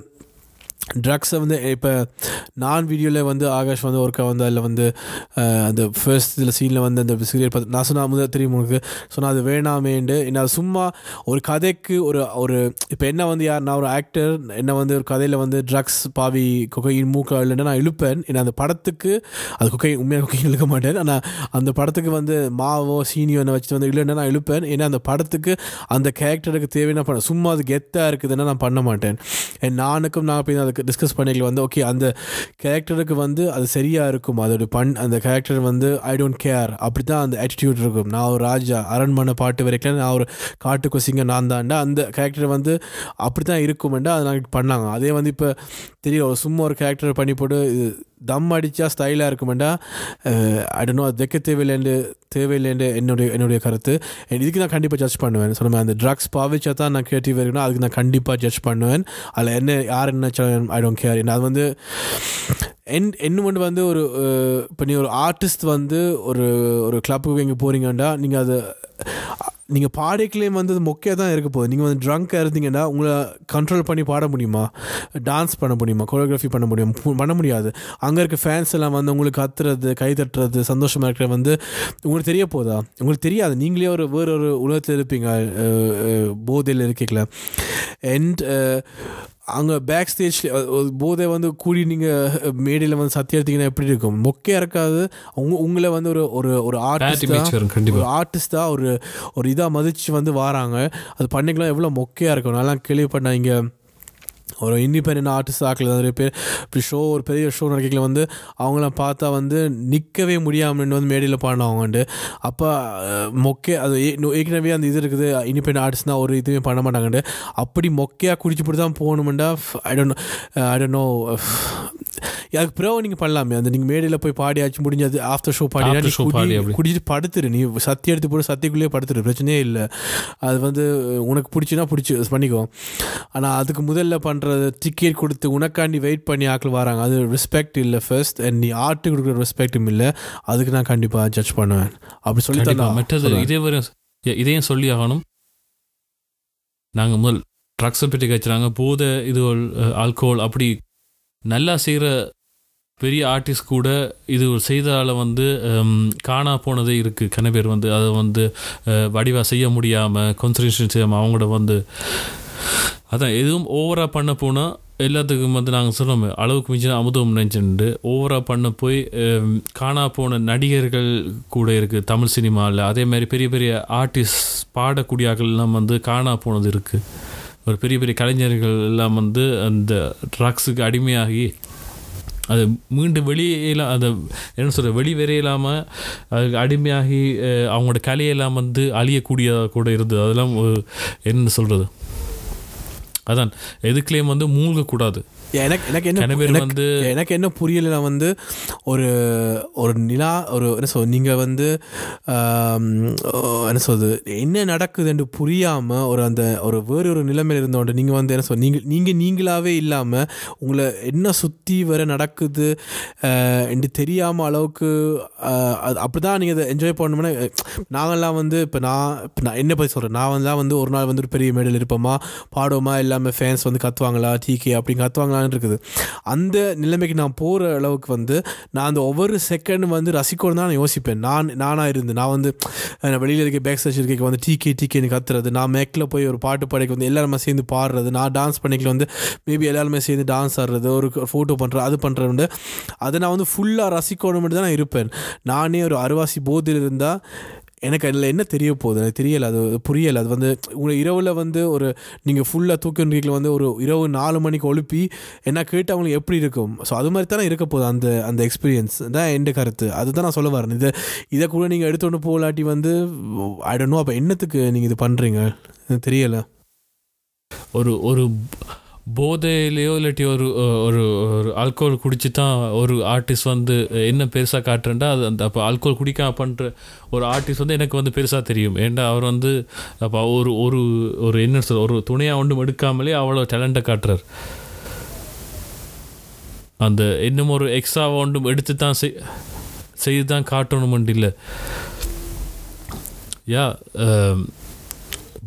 ட்ரக்ஸை வந்து இப்போ நான் வீடியோவில் வந்து ஆகாஷ் வந்து ஒருக்கா வந்து அதில் வந்து அந்த ஃபர்ஸ்ட் இதில் சீனில் வந்து அந்த சீரியல் பார்த்து நான் சொன்னால் முதல் தெரியும் உனக்கு? சொன்னால் அது வேணாமேண்டு என்ன சும்மா ஒரு கதைக்கு ஒரு ஒரு இப்போ என்ன வந்து யார் நான் ஒரு ஆக்டர் என்ன வந்து ஒரு கதையில் வந்து ட்ரக்ஸ் பாவி கொக்கையின் மூக்கா இல்லைன்னா நான் இழுப்பேன். ஏன்னா அந்த படத்துக்கு அது குக்கை உண்மையாக கொக்கையும் இழுக்க மாட்டேன். ஆனால் அந்த படத்துக்கு வந்து மாவோ சீனியோ என்ன வச்சுட்டு வந்து இல்லைன்னா நான் இழுப்பேன். ஏன்னா அந்த படத்துக்கு அந்த கேரக்டருக்கு தேவையான பண்ண சும்மா அது கெத்தாக இருக்குதுன்னா நான் பண்ண மாட்டேன். என் நானுக்கும் நான் போய் அதுக்கு டிஸ்கஸ் பண்ணிக்கல வந்து ஓகே அந்த கேரக்டருக்கு வந்து அது சரியாக இருக்கும். அதோட பண் அந்த கேரக்டர் வந்து ஐ டோன்ட் கேர் அப்படி தான் அந்த ஆட்டிடியூட் இருக்கும். நான் ஒரு ராஜா அரண்மனை பாட்டு வரைக்கும் நான் ஒரு காட்டு கொசிங்க நான் தான்டா. அந்த கேரக்டர் வந்து அப்படி தான் இருக்குமெண்டா அதை நாங்கள் பண்ணாங்க. அதே வந்து இப்போ தெரியல ஒரு சும்மா ஒரு கேரக்டர் பண்ணி போட்டு தம் அடித்தா ஸ்டைலாக இருக்குமெண்டா. அடனோ அது வைக்க தேவையில்லைண்டு தேவையில்லைண்டு என்னுடைய என்னுடைய கருத்து. இதுக்கு நான் கண்டிப்பாக ஜட்ஜ் பண்ணுவேன். சொன்ன அந்த ட்ரக்ஸ் பாவிச்சா தான் நான் கிரியேட்டிவ் இருக்கணும் அதுக்கு நான் கண்டிப்பாக ஜட்ஜ் பண்ணுவேன். அதில் என்ன யார் என்ன ஐ டோன்ட் கேர் அது வந்து என் என்ன வந்து ஒரு இப்போ நீ ஒரு ஆர்டிஸ்ட் வந்து ஒரு ஒரு கிளப்புக்கு இங்கே போகிறீங்கன்னா நீங்கள் அதை நீங்கள் பாடிக்கலையும் வந்து மொக்கே தான் இருக்க போகுது. நீங்கள் வந்து ட்ரங்காக இருந்தீங்கன்னா உங்களை கண்ட்ரோல் பண்ணி பாட முடியுமா? டான்ஸ் பண்ண முடியுமா? கொரியோகிராஃபி பண்ண முடியும்? பண்ண முடியாது. அங்கே இருக்க ஃபேன்ஸ் எல்லாம் வந்து உங்களுக்கு கத்துறது கை தட்டுறது சந்தோஷமாக இருக்கிற வந்து உங்களுக்கு தெரிய போதா? உங்களுக்கு தெரியாது. நீங்களே ஒரு வேறு ஒரு உலகத்தில் இருப்பீங்க. போதையில் இருக்கீங்களா. அண்ட் அங்கே பேக் ஸ்டேஜில் போதை வந்து கூடி நீங்கள் மேடையில் வந்து சத்தியம் எடுத்தீங்கன்னா எப்படி இருக்கும்? மொக்கையாக இருக்காது உங்க உங்களை வந்து ஒரு ஒரு ஒரு ஆர்டிஸ்டாக ஒரு ஆர்டிஸ்டாக ஒரு ஒரு இதாக மதித்து வந்து வராங்க. அது பண்ணிக்கலாம். எவ்வளோ மொக்கையாக இருக்கும்? நல்லா கேள்விப்பட்டேன். இங்கே ஒரு இண்டிபெண்ட் ஆர்டிஸ்ட் ஆக்கல. நிறைய பேர் இப்படி ஷோ ஒரு பெரிய ஷோ நடக்கல வந்து அவங்கள பார்த்தா வந்து நிற்கவே முடியாமல் வந்து மேடையில் பாடினவங்கண்டு அப்போ மொக்கே அது ஏ- ஏற்கனவே அந்த இது இருக்குது இண்டிபெண்ட் ஆர்டிஸ்ட்னா ஒரு இதுவுமே பண்ண மாட்டாங்கண்டு அப்படி மொக்கையாக குடிச்சுப்பட்டு தான் போகணுமெண்டா? I don't I don't know அதுக்கு பிறகு நீங்கள் பண்ணலாமே. அந்த நீங்கள் மேடையில் போய் பாடியாச்சு முடிஞ்சது ஆஃப்டர் ஷோ பாடினா நீ குடி-. குடிச்சிட்டு படுத்துரு. நீ சத்தி எடுத்து போட்டு சத்திக்குள்ளேயே படுத்துரு. பிரச்சனையே இல்லை. அது வந்து உனக்கு பிடிச்சினா பிடிச்சி பண்ணிக்கோ. ஆனால் அதுக்கு முதல்ல பண்ணுறது டிக்கெட் கொடுத்து உனக்காண்டி வெயிட் பண்ணி ஆட்கள் வராங்க. அது ரெஸ்பெக்ட் இல்லை ஃபர்ஸ்ட் அண்ட் நீ ஆர்ட்டு கொடுக்குற ரெஸ்பெக்டும் இல்லை. அதுக்கு நான் கண்டிப்பாக ஜட்ஜ் பண்ணுவேன். அப்படி சொல்லி தான் மற்றது இதே வரை இதையும் சொல்லி ஆகணும். நாங்கள் முதல் ட்ரக்ஸை பற்றி கச்சுறாங்க போதை இது ஆல்கோஹால் அப்படி நல்லா செய்கிற பெரிய ஆர்டிஸ்ட் கூட இது ஒரு வந்து காணா போனதே இருக்குது கன பேர் வந்து அதை வந்து வடிவாக செய்ய முடியாமல் கான்சன்ட்ரேஷன் செய்யாமல் அவங்களோட வந்து. அதான் எதுவும் ஓவராக பண்ண போனால் எல்லாத்துக்கும் வந்து நாங்கள் சொல்லுவோம் அளவுக்கு மிஞ்சின அமுதம் நினைச்சுட்டு ஓவராக பண்ண போய் காணா போன நடிகர்கள் கூட இருக்குது தமிழ் சினிமாவில் அதே மாதிரி பெரிய பெரிய ஆர்டிஸ்ட் பாடக்கூடிய வந்து காணா போனது இருக்குது ஒரு பெரிய பெரிய கலைஞர்கள் எல்லாம் வந்து அந்த ட்ரக்ஸுக்கு அடிமையாகி அது மீண்டும் வெளியெல்லாம் அதை என்ன சொல்கிற வெளி வரையிலாமல் அதுக்கு அடிமையாகி அவங்களோட கலையெல்லாம் வந்து அழியக்கூடியதாக கூட இருந்தது. அதெல்லாம் என்ன சொல்கிறது அதான் எதுக்குலேயும் வந்து மூழ்கக்கூடாது. எனக்கு எனக்கு என்ன வந்து எனக்கு என்ன புரியலைன்னா வந்து ஒரு ஒரு நிலா ஒரு என்ன சொல் நீங்கள் வந்து என்ன சொல்றது என்ன நடக்குதுன்னு புரியாமல் ஒரு அந்த ஒரு வேறு ஒரு நிலைமையில் இருந்தோண்டு நீங்கள் வந்து என்ன சொல் நீங்கள் நீங்கள் நீங்களாவே இல்லாமல் உங்களை என்ன சுற்றி வர நடக்குது என்று தெரியாமல் அளவுக்கு அது அப்படி தான் நீங்கள் அதை என்ஜாய் பண்ணணும்னா நாங்கள்லாம் வந்து இப்போ நான் இப்போ நான் என்ன பற்றி சொல்கிறேன் நான் வந்து வந்து ஒரு நாள் வந்து ஒரு பெரிய மேடையில் இருப்போமா பாடுவோமா எல்லாமே ஃபேன்ஸ் வந்து கத்துவாங்களா டீகே அப்படி கத்துவாங்களான்னு இருக்குது. அந்த நிலைமைக்கு நான் போகிற அளவுக்கு வந்து நான் அந்த ஒவ்வொரு செகண்டும் வந்து ரசிக்கணும் தான் நான் யோசிப்பேன். நான் நானாக இருந்து நான் வந்து நான் வெளியில் இருக்க பேக் ஸ்டேஜ் இருக்க வந்து டீ கேன்னு கத்துறது நான் மேக்கில் போய் ஒரு பாட்டு பாடிக்க வந்து எல்லாருமே சேர்ந்து பாடுறது நான் டான்ஸ் பண்ணிக்கல வந்து மேபி எல்லாருமே சேர்ந்து டான்ஸ் ஆடுறது ஒரு ஃபோட்டோ பண்ணுறது அது பண்ணுறது வந்து அதை நான் வந்து ஃபுல்லாக ரசிக்கணும் தான் நான் இருப்பேன். நானே ஒரு அருவாசி போதில் இருந்தால் எனக்கு அதில் என்ன தெரிய போகுது? எனக்கு தெரியலை. அது புரியலை. அது வந்து உங்களை இரவில் வந்து ஒரு நீங்கள் ஃபுல்லாக தூக்கி வந்து ஒரு இரவு நாலு மணிக்கு ஒழுப்பி என்ன கேட்டு அவங்களுக்கு எப்படி இருக்கும்? ஸோ அது மாதிரி தானே இருக்க போகுது அந்த அந்த எக்ஸ்பீரியன்ஸ் தான் என் கருத்து. அதுதான் நான் சொல்ல வரேன். இதை இதை கூட நீங்கள் எடுத்துகிட்டு போகலாட்டி வந்து ஐ டோன்ட் நோ அப்போ என்னத்துக்கு நீங்கள் இது பண்ணுறீங்க தெரியலை. ஒரு ஒரு போதையிலையோ இல்லாட்டி ஒரு ஒரு ஒரு ஆல்கோல் குடிச்சு தான் ஒரு ஆர்டிஸ்ட் வந்து என்ன பெருசாக காட்டுறேன்டா அது அந்த அப்போ ஆல்கோல் குடிக்காம பண்ணுற ஒரு ஆர்டிஸ்ட் வந்து எனக்கு வந்து பெருசாக தெரியும். ஏன்டா அவர் வந்து அப்போ ஒரு ஒரு ஒரு என்ன சொல் ஒரு துணையாக ஒன்றும் எடுக்காமலே அவ்வளோ டேலண்ட்டை காட்டுறார். அந்த இன்னும் ஒரு எக்ஸ்ட்ரா ஒன்றும் எடுத்து தான் செய் செய்து தான் காட்டணும் இல்லை. யா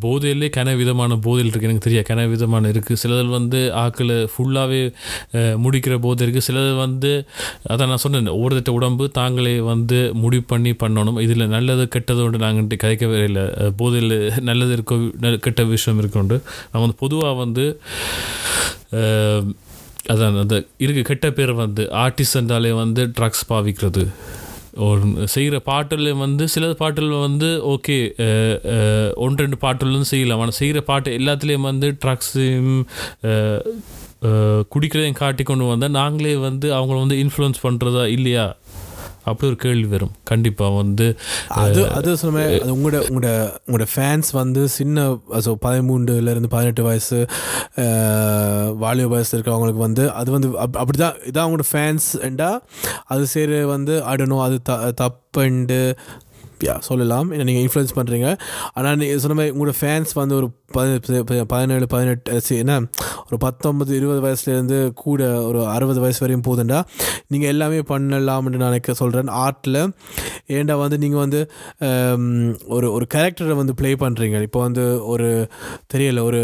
போதையிலே கன விதமான போதையில் இருக்குது எனக்கு தெரியாது. கன விதமான இருக்குது சிலதில் வந்து ஆக்களை ஃபுல்லாகவே முடிக்கிற போதை இருக்குது சிலது வந்து அதான் நான் சொன்னேன் ஒவ்வொருத்த உடம்பு தாங்களே வந்து முடிவு பண்ணி பண்ணணும். இதில் நல்லது கெட்டது ஒன்று நாங்கள் கதைக்கவே இல்லை. போதையில் நல்லது இருக்க கெட்ட விஷயம் இருக்கோண்டு நான் வந்து பொதுவாக வந்து அதான் அந்த இருக்கு. கெட்ட பேர் வந்து ஆர்டிஸ்ட் வந்து ட்ரக்ஸ் பாவிக்கிறது. ஒரு செய்கிற பாட்டில் வந்து சில பாட்டில் வந்து ஓகே ஒன்று ரெண்டு பாட்டுலும் செய்யலாம். ஆனால் செய்கிற பாட்டு எல்லாத்துலேயும் வந்து ட்ரக்ஸையும் குடிக்கிறதையும் காட்டி கொண்டு வந்தால் நாங்களே வந்து அவங்கள வந்து இன்ஃப்ளூயன்ஸ் பண்ணுறதா இல்லையா? அப்படி ஒரு கேள்வி வரும். கண்டிப்பாக வந்து அது அது சொன்ன உங்களோட உங்களோட உங்களோட ஃபேன்ஸ் வந்து சின்ன ஸோ பதிமூன்றுலேருந்து பதினெட்டு வயசு வாலிப வயசு இருக்கிறவங்களுக்கு வந்து அது வந்து அப் அப்படி தான் இதான் அவங்களோட ஃபேன்ஸ்ண்டா அது சரி வந்து ஆடணும் அது த தப்புண்டு யா சொல்லலாம். ஏன்னா நீங்கள் இன்ஃப்ளூயன்ஸ் பண்ணுறீங்க ஆனால் நீங்கள் சொன்ன மாதிரி உங்களோட ஃபேன்ஸ் வந்து ஒரு பதி- பதினேழு பதினெட்டு சி, என்ன? ஒரு பத்தொம்பது இருபது வயசுலேருந்து கூட ஒரு அறுபது வயசு வரையும் போதுண்டா? நீங்கள் எல்லாமே பண்ணலாம்னு நான் நினைக்க சொல்கிறேன் ஆர்ட்டில் ஏன்டா வந்து நீங்கள் வந்து ஒரு ஒரு கேரக்டரை வந்து ப்ளே பண்ணுறீங்க இப்போ வந்து ஒரு தெரியல ஒரு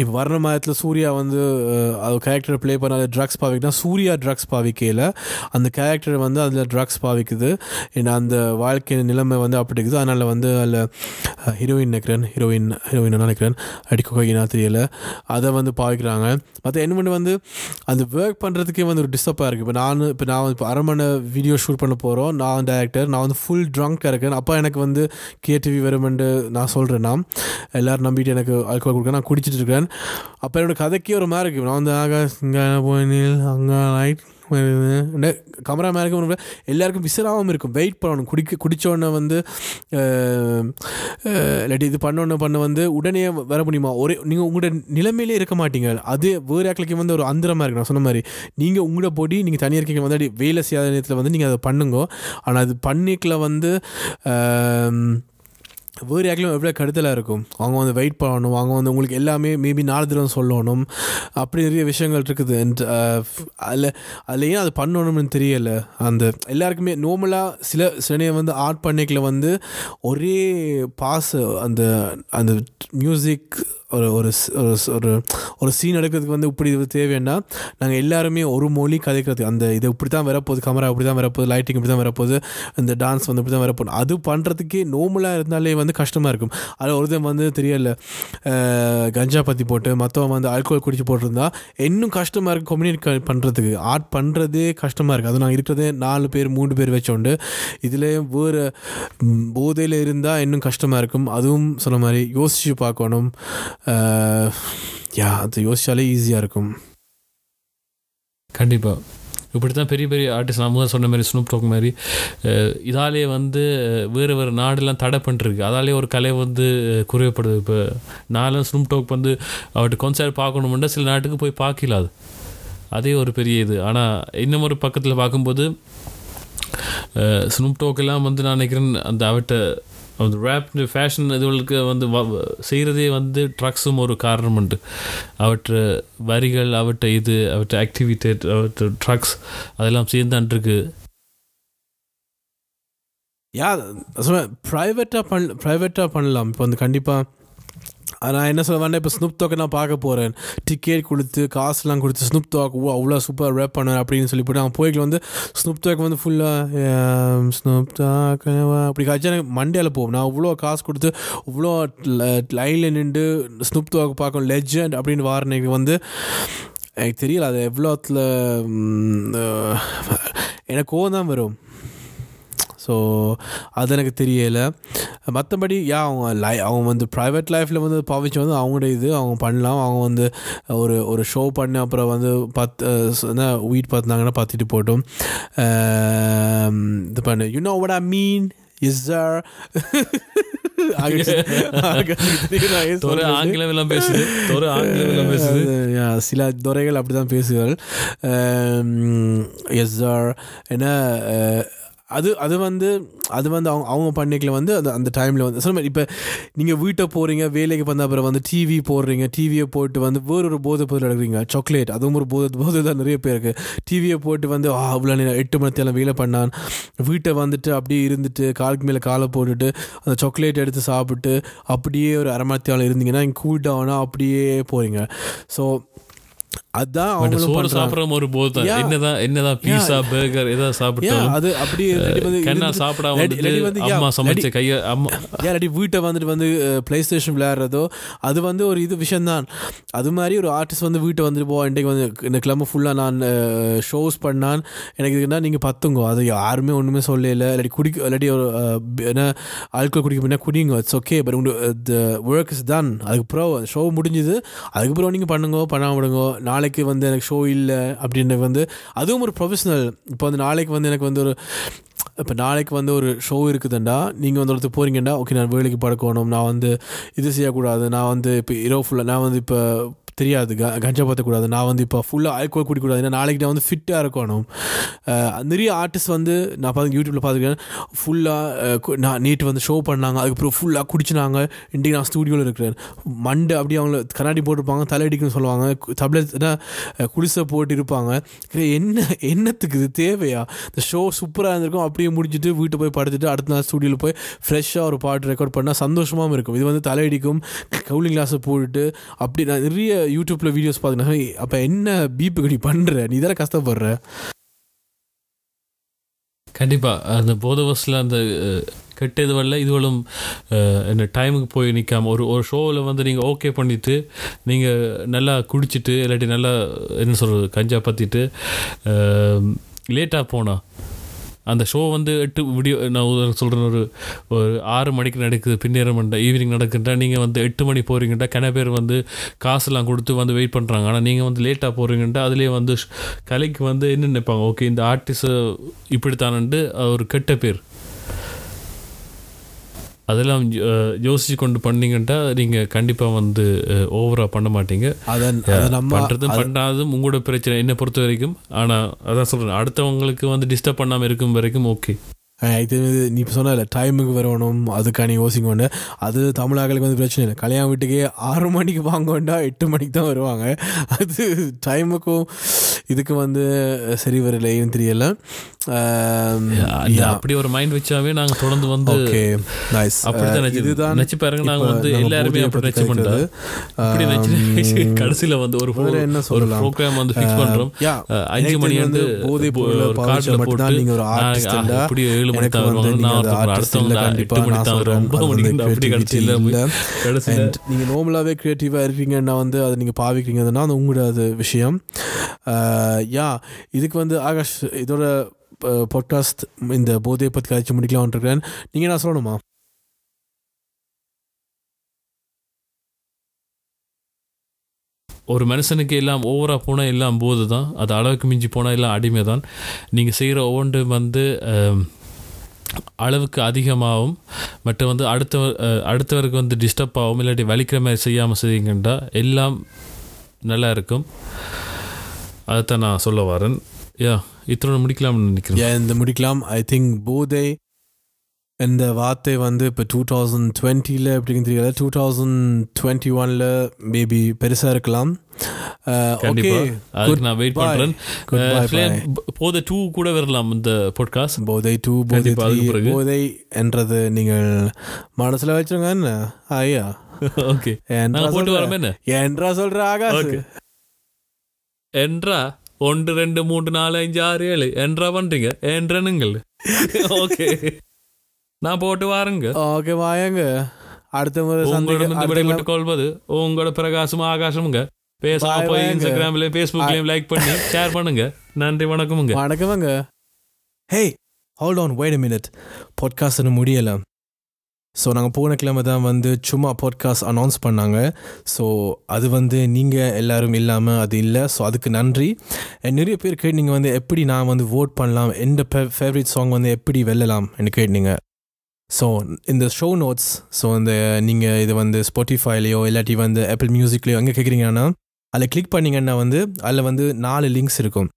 இப்போ வர்ண மாதத்தில் சூர்யா வந்து அது கேரக்டரை ப்ளே பண்ண அதில் ட்ரக்ஸ் பாவிக்குனா சூர்யா ட்ரக்ஸ் பாவிக்கையில் அந்த கேரக்டர் வந்து அதில் ட்ரக்ஸ் பாவிக்குது. ஏன்னா அந்த வாழ்க்கை நிலைமை வந்து அப்படி இருக்குது. அதனால் வந்து அதில் ஹீரோயின் நினைக்கிறேன். ஹீரோயின் ஹீரோயின் நினைக்கிறேன். அடிக்கொகைனா தெரியல. அதை வந்து பாவிக்கிறாங்க. மற்ற என்ன பண்ணி வந்து அந்த ஒர்க் பண்ணுறதுக்கே வந்து ஒரு டிஸ்டர்பாக இருக்குது இப்போ நான் இப்போ நான் இப்போ அரமனை வீடியோ ஷூட் பண்ண போகிறோம் நான் டேரக்டர் நான் வந்து ஃபுல் ட்ரங்காக இருக்கேன். அப்போ எனக்கு வந்து கேடிவி வருமென்று நான் சொல்கிறேன் நான் எல்லோரும் நம்பிட்டு எனக்கு ஆல்கோல் கொடுக்க நான் குடிச்சிட்டு இருக்கேன். அப்போ என்னோடய கதைக்கே ஒரு மாதிரி இருக்குது நான் வந்து ஆக இங்கே போயினில் அங்கே லைட் கமரா மேலே ஒரு எல்லாருக்கும் விசிறாமல் இருக்கும். வெயிட் பண்ணணும். குடிக்க குடித்தோடனே வந்து இல்லாட்டி இது பண்ணோன்னு பண்ண வந்து உடனே வர முடியுமா? ஒரே நீங்கள் உங்களோட நிலைமையிலே இருக்க மாட்டீங்க. அது வேறு ஆக்களுக்கு வந்து ஒரு அந்தரமாக இருக்கு. நான் சொன்ன மாதிரி நீங்கள் உங்களோட பொடி நீங்கள் தனியாக இருக்கீங்க. வந்து அப்படி வேலை செய்யாத நேரத்தில் வந்து நீங்கள் அதை பண்ணுங்க. ஆனால் அது பண்ணிக்கல வந்து வேறு யாருக்கும் எவ்வளோ கடுதலாக இருக்கும்? அவங்க வந்து வெயிட் பண்ணணும் அவங்க வந்து உங்களுக்கு எல்லாமே மேபி நாலு தடவை சொல்லணும் அப்படி நிறைய விஷயங்கள் இருக்குது. அதில் uh, அதில் ஏன் அது பண்ணணும்னு தெரியல. அந்த எல்லாருக்குமே நார்மலாக சில சில நேரம் வந்து ஆர்ட் பண்ணிக்கல வந்து ஒரே பாஸ் அந்த அந்த மியூசிக் ஒரு ஒரு ஒரு ஒரு ஒரு சீன் எடுக்கிறதுக்கு வந்து இப்படி இது தேவைன்னா நாங்கள் எல்லாருமே ஒரு மொழி கதைக்கிறது. அந்த இது இப்படி தான் வரப்போகுது கேமரா இப்படி தான் வரப்போகுது லைட்டிங் இப்படி தான் வரப்போகுது இந்த டான்ஸ் வந்து இப்படி தான் வரப்போகுது. அது பண்ணுறதுக்கே நோமலாக இருந்தாலே வந்து கஷ்டமாக இருக்கும். அது ஒருத்தன் வந்து தெரியல. கஞ்சா பற்றி போட்டு மற்றவன் வந்து ஆல்கோல் குடிச்சு போட்டிருந்தா இன்னும் கஷ்டமாக இருக்குது கம்யூனிகேட் பண்ணுறதுக்கு ஆர்ட் பண்ணுறதே கஷ்டமாக இருக்குது அது நாங்கள் இருக்கிறதே நாலு பேர் மூணு பேர் வச்சோண்டு இதில் வேறு போதையில் இருந்தால் இன்னும் கஷ்டமாக இருக்கும். அதுவும் சொன்ன மாதிரி யோசித்து பார்க்கணும். யா அது யோசிச்சாலே ஈஸியாக இருக்கும். கண்டிப்பாக இப்படி தான் பெரிய பெரிய ஆர்டிஸ்ட் நம்ம தான் சொன்ன மாதிரி ஸ்னூப் டோக் மாதிரி இதாலேயே இதாலே வந்து வேறு வேறு நாடெல்லாம் தடை பண்ணிருக்கு அதாலே ஒரு கலை வந்து குறைவப்படுது குறையப்படுது. இப்போ நானும் ஸ்னூப் டோக் வந்து அவர்கிட்ட கான்சர்ட் பார்க்கணுமெண்டா சில நாட்டுக்கு போய் பார்க்கல அது. அதே ஒரு பெரிய இது. ஆனால் இன்னும் ஒரு பக்கத்தில் பார்க்கும்போது ஸ்னூப் டோக்கெல்லாம் வந்து நான் நினைக்கிறேன் அந்த அவர்கிட்ட அந்த ரேப் ஃபேஷன் இதுகளுக்கு வந்து வ- செய்கிறதே வந்து ட்ரக்ஸும் ஒரு காரணம் உண்டு. அவற்ற வரிகள் அவற்ற இது அவற்ற ஆக்டிவிட்டேட் அவற்ற ட்ரக்ஸ் அதெல்லாம் சேர்ந்தான்ருக்கு யா சொல்லுவேன் ப்ரைவேட்டாக பண் ப்ரைவேட்டாக பண்ணலாம். இப்போ வந்து கண்டிப்பாக நான் என்ன சொல்ல இப்போ ஸ்னூப் டாக்கை நான் பார்க்க போகிறேன் டிக்கெட் கொடுத்து காசுலாம் கொடுத்து ஸ்னூப் டாக் ஓ அவ்வளோ சூப்பர் ரேப் பண்ணுவேன் அப்படின்னு சொல்லி போட்டு அவன் போய்க்கு வந்து ஸ்னூப் டாக் வந்து ஃபுல்லாக ஸ்னூப் டாக் அப்படி காய்ச்சா எனக்கு மண்டியால் போகும் நான் அவ்வளோ காசு கொடுத்து இவ்வளோ லைனில் நின்று ஸ்னூப் டாக் பார்க்கும் லெஜண்ட் அப்படின்னு வாரனைக்கு வந்து எனக்கு தெரியல அது எவ்வளோத்தில் எனக்கு கோவம் தான் வரும். ஸோ அது எனக்கு தெரியலை. மற்றபடி யா அவங்க லை அவங்க வந்து ப்ரைவேட் லைஃப்பில் வந்து பாவிச்சு வந்து அவங்களோட இது அவங்க பண்ணலாம். அவங்க வந்து ஒரு ஒரு ஷோ பண்ணி அப்புறம் வந்து பத்து என்ன வீட் பார்த்துனாங்கன்னா பார்த்துட்டு போட்டும். இது பண்ணு. You know what I mean is sir ஆங்கிலம் பேசுது. சில துறைகள் அப்படி தான் பேசுகிறாள் எஸ் சார் ஏன்னா அது அது வந்து அது வந்து அவங்க அவங்க பண்ணிக்கல வந்து அந்த அந்த டைமில் வந்து சொன்ன மாதிரி இப்போ நீங்கள் வீட்டை போகிறீங்க வேலைக்கு வந்த அப்புறம் வந்து டிவி போடுறீங்க டிவியை போட்டு வந்து வேறொரு போதை பொருள் எடுக்கிறீங்க சாக்லேட் அதுவும் ஒரு போதை போதை தான் நிறைய பேருக்கு. டிவியை போட்டு வந்து அவ்வளோ நேரம் எட்டு மணித்தெல்லாம் வேலை பண்ணான். வீட்டை வந்துட்டு அப்படியே இருந்துட்டு காலுக்கு மேலே காலை போட்டுட்டு அந்த சாக்லேட் எடுத்து சாப்பிட்டு அப்படியே ஒரு அரை மணி நேரம் இருந்தீங்கன்னா இங்கே கூல் டவுனாக அப்படியே போகிறீங்க ஸோ அதான் பட் அவங்களும் சோறு. சாப்பிட்ற ஒரு போது தான். என்னதான் என்னதான் பீஸா பர்கர் ஏதாவது Yeah, சாப்பிட்டாலும் அது அப்படியே கண்ணா இருந்துட்டு- சாப்பிடாம வந்து, அம்மா சமைச்ச கைய அம்மா இல்லாட்டி வீட்டை வந்துட்டு வந்து ப்ளே ஸ்டேஷன் விளையாடுறதோ அது வந்து ஒரு இது விஷயம்தான். அது மாதிரி ஒரு ஆர்டிஸ்ட் வந்து வீட்டை வந்துட்டு போ இன்றைக்கு வந்து இந்த கிளம்ப ஃபுல்லாக நான் ஷோஸ் பண்ணான். எனக்கு இதுக்குன்னா நீங்கள் பத்துங்க. அது யாருமே ஒன்றுமே சொல்லல. இல்லாட்டி குடிக்க இல்லாட்டி ஒரு என்ன ஆல்கோல் குடிக்க முன்னா குடிங்க. இட்ஸ் ஓகே பட் உங்களுக்கு ஒர்க் இஸ் டன் அதுக்கப்புறம் ஷோ முடிஞ்சுது. அதுக்கப்புறம் நீங்கள் பண்ணுங்க பண்ணாம விடுங்க. நாளைக்கு நாளைக்கு வந்து எனக்கு ஷோ இல்லை அப்படின்னு வந்து அதுவும் ஒரு ப்ரொஃபஷனல் இப்போ வந்து நாளைக்கு வந்து எனக்கு வந்து ஒரு இப்போ நாளைக்கு வந்து ஒரு ஷோ இருக்குதுண்டா நீங்கள் வந்து ஒருத்தர் போகிறீங்கண்டா ஓகே நான் வேலைக்கு படுக்கணும் நான் வந்து இது செய்யக்கூடாது நான் வந்து இப்போ இரவு ஃபுல்லாக நான் வந்து இப்போ தெரியாது. க கஞ்சா பற்றக்கூடாது நான் வந்து இப்போ ஃபுல்லாக ஆல்கோல் குடிக்கக்கூடாது. ஏன்னா நாளைக்கு நான் வந்து ஃபிட்டாக இருக்கணும். நிறைய ஆர்டிஸ்ட் வந்து நான் பார்த்து யூடியூப்பில் பார்த்துருக்கேன் ஃபுல்லாக நான் நேற்று வந்து ஷோ பண்ணாங்க. அதுக்கப்புறம் ஃபுல்லாக குடிச்சினாங்க. இன்றைக்கி நான் ஸ்டூடியோவில் இருக்கிறேன். மண்டை அப்படியே அவங்கள கண்ணாடி போட்டிருப்பாங்க. தலையடிக்குன்னு சொல்லுவாங்க. டப்லெட் குடிசை போட்டு இருப்பாங்க. என்ன என்னத்துக்கு இது தேவையா? இந்த ஷோ சூப்பராக இருந்திருக்கும். அப்படியே முடிச்சுட்டு வீட்டு போய் படுத்துட்டு அடுத்த நாள் ஸ்டூடியோவில் போய் ஃப்ரெஷ்ஷாக ஒரு பாட்டு ரெக்கார்ட் பண்ணால் சந்தோஷமாகவும் இருக்கும். இது வந்து தலையடிக்கும். கவுலிங் கிளாஸை போட்டுட்டு அப்படி நான் நிறைய யூடியூப்பில் வீடியோஸ் பார்த்தீங்கன்னா அப்போ என்ன பீப்பு கடி பண்ணுற நீ தானே கஷ்டப்படுற? கண்டிப்பாக அந்த போத பஸ்ஸில் அந்த கெட்ட இது வரல இதுவளும் என்ன டைமுக்கு போய் நிற்காம ஒரு ஒரு ஷோவில் வந்து நீங்கள் ஓகே பண்ணிவிட்டு நீங்கள் நல்லா குடிச்சிட்டு இல்லாட்டி நல்லா என்ன சொல்கிறது கஞ்சா பற்றிட்டு லேட்டாக போனா அந்த ஷோ வந்து எட்டு வீடியோ நான் சொல்கிறேன் ஒரு ஒரு ஆறு மணிக்கு நடக்குது பின்னேறம் ஈவினிங் நடக்குதுட்டா நீங்கள் வந்து எட்டு மணி போகிறீங்கன்றா கன பேர் வந்து காசுலாம் கொடுத்து வந்து வெயிட் பண்ணுறாங்க ஆனால் நீங்கள் வந்து லேட்டாக போகிறீங்கன்றா அதுலேயே வந்து கலைக்கு வந்து என்ன நினைப்பாங்க? ஓகே இந்த ஆர்டிஸ்ட் இப்படித்தானன்ட்டு ஒரு கெட்ட பேர். அதெல்லாம் யோசிச்சு கொண்டு பண்ணீங்கன்ட்டா நீங்கள் கண்டிப்பாக வந்து ஓவராக பண்ண மாட்டீங்க. அதை அதை நம்ம பண்ணுறதும் பண்ணாததும் உங்களோட பிரச்சனை. என்னை பொறுத்த வரைக்கும் ஆனால் அதான் சொல்கிறேன் அடுத்தவங்களுக்கு வந்து டிஸ்டர்ப் பண்ணாமல் இருக்கும் வரைக்கும் ஓகே இது இப்போ சொன்ன டைமுக்கு வரணும் அதுக்கான யோசிக்க வேண்டாம் அது தமிழாக்களுக்கு வந்து பிரச்சனை இல்லை. கல்யாண வீட்டுக்கே ஆறு மணிக்கு வாங்க வேண்டாம் எட்டு மணிக்கு தான் வருவாங்க. அது டைமுக்கும் இதுக்கு வந்து சரி வரல ஏன்னு தெரியல. அப்படி ஒரு மைண்ட் வச்சாவே நாங்கள் தொடர்ந்து வந்து ஓகே நைஸ் இதுதான் நினைச்சு பாருங்க நாங்கள் இப்ப வந்து எல்லாருமே அப்படி நினைச்சு பண்ணுறோம் கடைசியில் வந்து ஒரு என்ன சொல்லலாம்? ப்ரோக்ராம் வந்து ஃபிக்ஸ் பண்ணுறோம் யா, அஞ்சு மணி வந்து பொருளை மட்டும்தான் போட்டு நீங்க ஒரு இல்ல. அப்படி ஏழு மணி தான் வருவாங்க நீங்க நான் அந்த ஒருத்தர் artist இல்ல, அடுத்தவங்க கண்டிப்பா. எட்டு மணி நான் தான் சொல்றேன். ஒன்பது அது மணிக்கு வந்து அப்படி creativity கடைசியில் இல்ல. கடைசியில் And நீங்க நார்மலாகவே க்ரியேட்டிவாக இருக்கீங்கன்னா வந்து அதை நீங்கள் பாவிக்கிறீங்கன்னா அது உங்களோட அது விஷயம் யா இதுக்கு வந்து ஆகாஷ் இதோட பாட்காஸ்ட் இந்த போதையை பற்றி கழிச்சு முடிக்கலாம்னு இருக்கிறேன். நீங்கள் என்ன சொல்லணுமா? ஒரு மனுஷனுக்கு எல்லாம் ஓவராக போனால் எல்லாம் போது தான் அது அளவுக்கு மிஞ்சி போனால் எல்லாம் அடிமை தான் நீங்கள் செய்கிற ஒவ்வொன்றும் வந்து அளவுக்கு அதிகமாகவும் மற்ற வந்து அடுத்தவர் அடுத்தவருக்கு வந்து டிஸ்டர்ப் ஆகும் இல்லாட்டி வலிக்கிற மாதிரி செய்யாமல் செய்யுங்கண்டா எல்லாம் நல்லா இருக்கும். அதைத்தான் நான் சொல்ல வரேன். யா இத்தனை முடிக்கலாம்னு நினைக்கிறேன். இந்த முடிக்கலாம். ஐ திங்க் போதை இந்த வார்த்தை வந்து இப்போ டூ தௌசண்ட் டுவெண்ட்டியில் எப்படின்னு தெரியல டூ தௌசண்ட் டுவெண்ட்டி ஒனில் மேபி பெருசாக இருக்கலாம் ஓகே நான் வெயிட். பண்ணுறேன். போத டூ கூட வரலாம் இந்த பாட்காஸ்ட் போதை டூ போதை. போதை என்றது நீங்கள் மனசில் வச்சுருங்க என்ன? ஐயா. ஓகே என்றா சொல்ற ஆகாஷ் Okay. என்றா ஒன்று ரெண்டு மூன்று நாலு அஞ்சு ஆறு ஏழு. என்றா பண்றீங்க என்றனுங்கள். ஓகே நான் போட்டு வாருங்க ஓகே வாயங்க அடுத்த முறை உங்களிடம் சந்திக்க விடைபெற்றுக் கொள்வது உங்களோட பிரகாசம் ஆகாசமுங்க பேசாம போய் bye-ங்க. இன்ஸ்டாகிராம்லயும் ஃபேஸ்புக்லயும் லைக் பண்ணி ஷேர் பண்ணுங்க நன்றி வணக்கமுங்க வணக்கம்ங்க hey hold on wait minute podcast முடியலை ஸோ நாங்கள் போன கிழமை தான் வந்து சும்மா பாட்காஸ்ட் அனௌன்ஸ் பண்ணாங்க ஸோ அது வந்து நீங்கள் எல்லாரும் இல்லாமல் அது இல்லை ஸோ அதுக்கு நன்றி நிறைய பேர் கேட்டீங்க வந்து எப்படி நான் வந்து vote பண்ணலாம் எந்த ஃபேவரட் சாங் வந்து எப்படி வெல்லலாம் கேட்டீங்க ஸோ இந்த ஷோ நோட்ஸ் ஸோ இந்த நீங்கள் இது வந்து ஸ்பாட்டிஃபைலையோ இல்லாட்டி வந்து ஆப்பிள் மியூசிக்லையோ எங்கே கேட்குறீங்கன்னா அதில் கிளிக் பண்ணீங்கன்னா வந்து அதில் வந்து நாலு லிங்க்ஸ் இருக்கும்.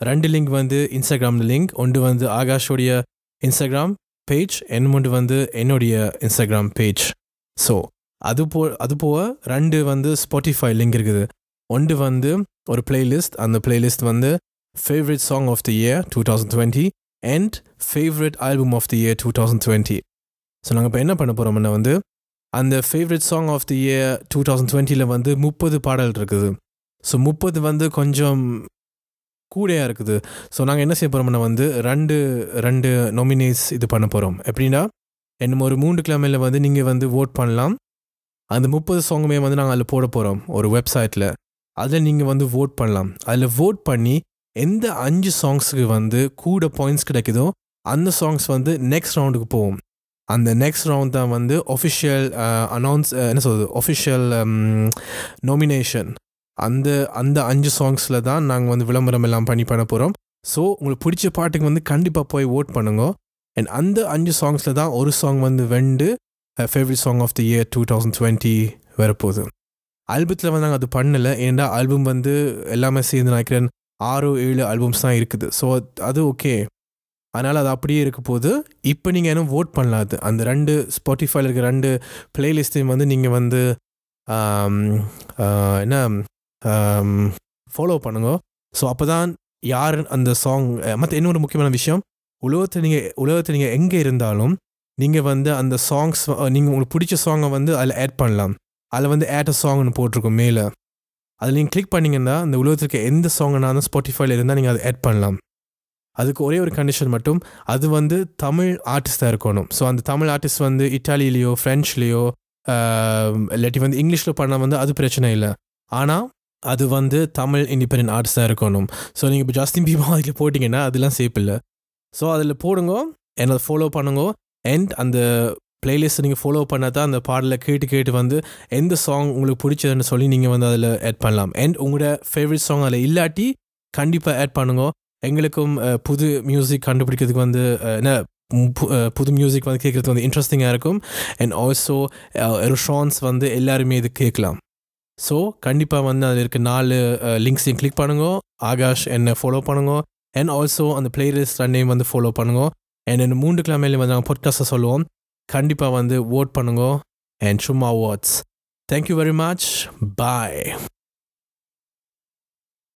ரெண்டு லிங்க் வந்து இன்ஸ்டாகிராம் லிங்க் ஒன்று வந்து ஆகாஷோடைய இன்ஸ்டாகிராம் பேஜ் இன்னொன்று வந்து என்னுடைய இன்ஸ்டாகிராம் பேஜ் ஸோ அது போ அது போக ரெண்டு வந்து ஸ்பாட்டிஃபை லிங்க் இருக்குது. ஒன்று வந்து ஒரு பிளேலிஸ்ட் அந்த பிளேலிஸ்ட் வந்து favourite song of the year two thousand twenty and favourite album of the year two thousand twenty so நாங்கள் இப்போ என்ன பண்ண போகிறோம்னா வந்து அந்த favourite song of the year two thousand டுவெண்ட்டியில் வந்து முப்பது பாடல் இருக்குது. ஸோ முப்பது வந்து கொஞ்சம் கூடையாக இருக்குது. ஸோ நாங்கள் என்ன செய்ய போகிறோம்னா வந்து ரெண்டு ரெண்டு நொமினேஸ் இது பண்ண போகிறோம் எப்படின்னா இன்னும் ஒரு மூன்று கிழமையில் வந்து நீங்கள் வந்து ஓட் பண்ணலாம். அந்த முப்பது சாங்குமே வந்து நாங்கள் அதில் போட போகிறோம் ஒரு வெப்சைட்டில் அதில் நீங்கள் வந்து ஓட் பண்ணலாம். அதில் ஓட் பண்ணி எந்த அஞ்சு சாங்ஸுக்கு வந்து கூட பாயிண்ட்ஸ் கிடைக்குதோ அந்த சாங்ஸ் வந்து நெக்ஸ்ட் ரவுண்டுக்கு போவோம். அந்த நெக்ஸ்ட் ரவுண்ட் தான் வந்து ஒஃபிஷியல் அனௌன்ஸ் uh, uh, என்ன சொல்கிறது ஒஃபிஷியல் நாமினேஷன் அந்த அந்த அஞ்சு சாங்ஸில் தான் நாங்கள் வந்து விளம்பரம் எல்லாம் பண்ணி பண்ண போகிறோம் ஸோ உங்களுக்கு பிடிச்ச பாட்டுக்கு வந்து கண்டிப்பாக போய் ஓட் பண்ணுங்க. அண்ட் அந்த அஞ்சு சாங்ஸில் தான் ஒரு சாங் வந்து வெண்டு favourite song of the year two thousand twenty வரப்போகுது. ஆல்பத்தில் வந்து நாங்கள் அது பண்ணலை. ஏன்னா ஆல்பம் வந்து எல்லாமே சேர்ந்து நினைக்கிறேன் ஆறு ஏழு ஆல்பம்ஸ் தான் இருக்குது. ஸோ அது ஓகே அதனால் அது அப்படியே இருக்க போது இப்போ நீங்கள் இன்னும் ஓட் பண்ணலாம் அது. அந்த ரெண்டு ஸ்பாட்டிஃபைல இருக்க ரெண்டு பிளேலிஸ்ட்டையும் வந்து நீங்கள் வந்து என்ன ஃபாலோ பண்ணுங்க. ஸோ அப்போ தான் யார் அந்த சாங் மற்ற இன்னொரு முக்கியமான விஷயம் உலகத்தில் நீங்கள் உலகத்தில் நீங்கள் எங்கே இருந்தாலும் நீங்கள் வந்து அந்த சாங்ஸ் நீங்கள் உங்களுக்கு பிடிச்ச சாங்கை வந்து அதில் ஆட் பண்ணலாம். அதில் வந்து ஆட் அ சாங்னு போட்டிருக்கும் மேலே. அதில் நீங்கள் கிளிக் பண்ணிங்கன்னா அந்த உலகத்துக்கு எந்த சாங்னாலும் ஸ்பாட்டிஃபைல இருந்தால் நீங்கள் அதை ஆட் பண்ணலாம். அதுக்கு ஒரே ஒரு கண்டிஷன் மட்டும் அது வந்து தமிழ் ஆர்டிஸ்டாக இருக்கணும். ஸோ அந்த தமிழ் ஆர்டிஸ்ட் வந்து இட்டாலியிலையோ ஃப்ரெஞ்ச்லேயோ இல்லாட்டி வந்து இங்கிலீஷில் பண்ணால் வந்து அது பிரச்சனை இல்லை. ஆனால் அது வந்து தமிழ் இண்டிபெண்டன்ட் ஆர்டிஸ்டாக இருக்கணும். ஸோ நீங்கள் இப்போ ஜாஸ்தின் பீமா அதில் போட்டிங்கன்னா அதெல்லாம் சேஃப் இல்லை. ஸோ அதில் போடுங்க என்னை ஃபாலோ பண்ணுங்க. அண்ட் அந்த பிளேலிஸ்ட்டை நீங்கள் ஃபாலோ பண்ணால் தான் அந்த பாடலை கேட்டு கேட்டு வந்து எந்த சாங் உங்களுக்கு பிடிச்சதுன்னு சொல்லி நீங்கள் வந்து அதில் ஆட் பண்ணலாம். அண்ட் உங்களோட ஃபேவரட் சாங் அதில் இல்லாட்டி கண்டிப்பாக ஆட் பண்ணுங்க. எங்களுக்கும் புது மியூசிக் கண்டுபிடிக்கிறதுக்கு வந்து என்ன பு- புது மியூசிக் வந்து கேட்குறது வந்து இன்ட்ரெஸ்டிங்காக இருக்கும். அண்ட் ஆல்சோ ரிஷான்ஸ் வந்து எல்லாருமே இது கேட்கலாம். ஸோ கண்டிப்பாக வந்து அதில் இருக்க நாலு லிங்க்ஸையும் கிளிக் பண்ணுங்க. ஆகாஷ் என்னை ஃபாலோ பண்ணுங்க. அண்ட் ஆல்சோ அந்த பிளேலிஸ்ட் ரெண்டையும் வந்து ஃபாலோ பண்ணுங்க. அண்ட் இந்த மூன்று கிழமையிலையும் வந்து நாங்கள் பொட்காஸ்ட்டை சொல்லுவோம். கண்டிப்பாக வந்து ஓட் பண்ணுங்க. அண்ட் சும்மா what's thank you very much bye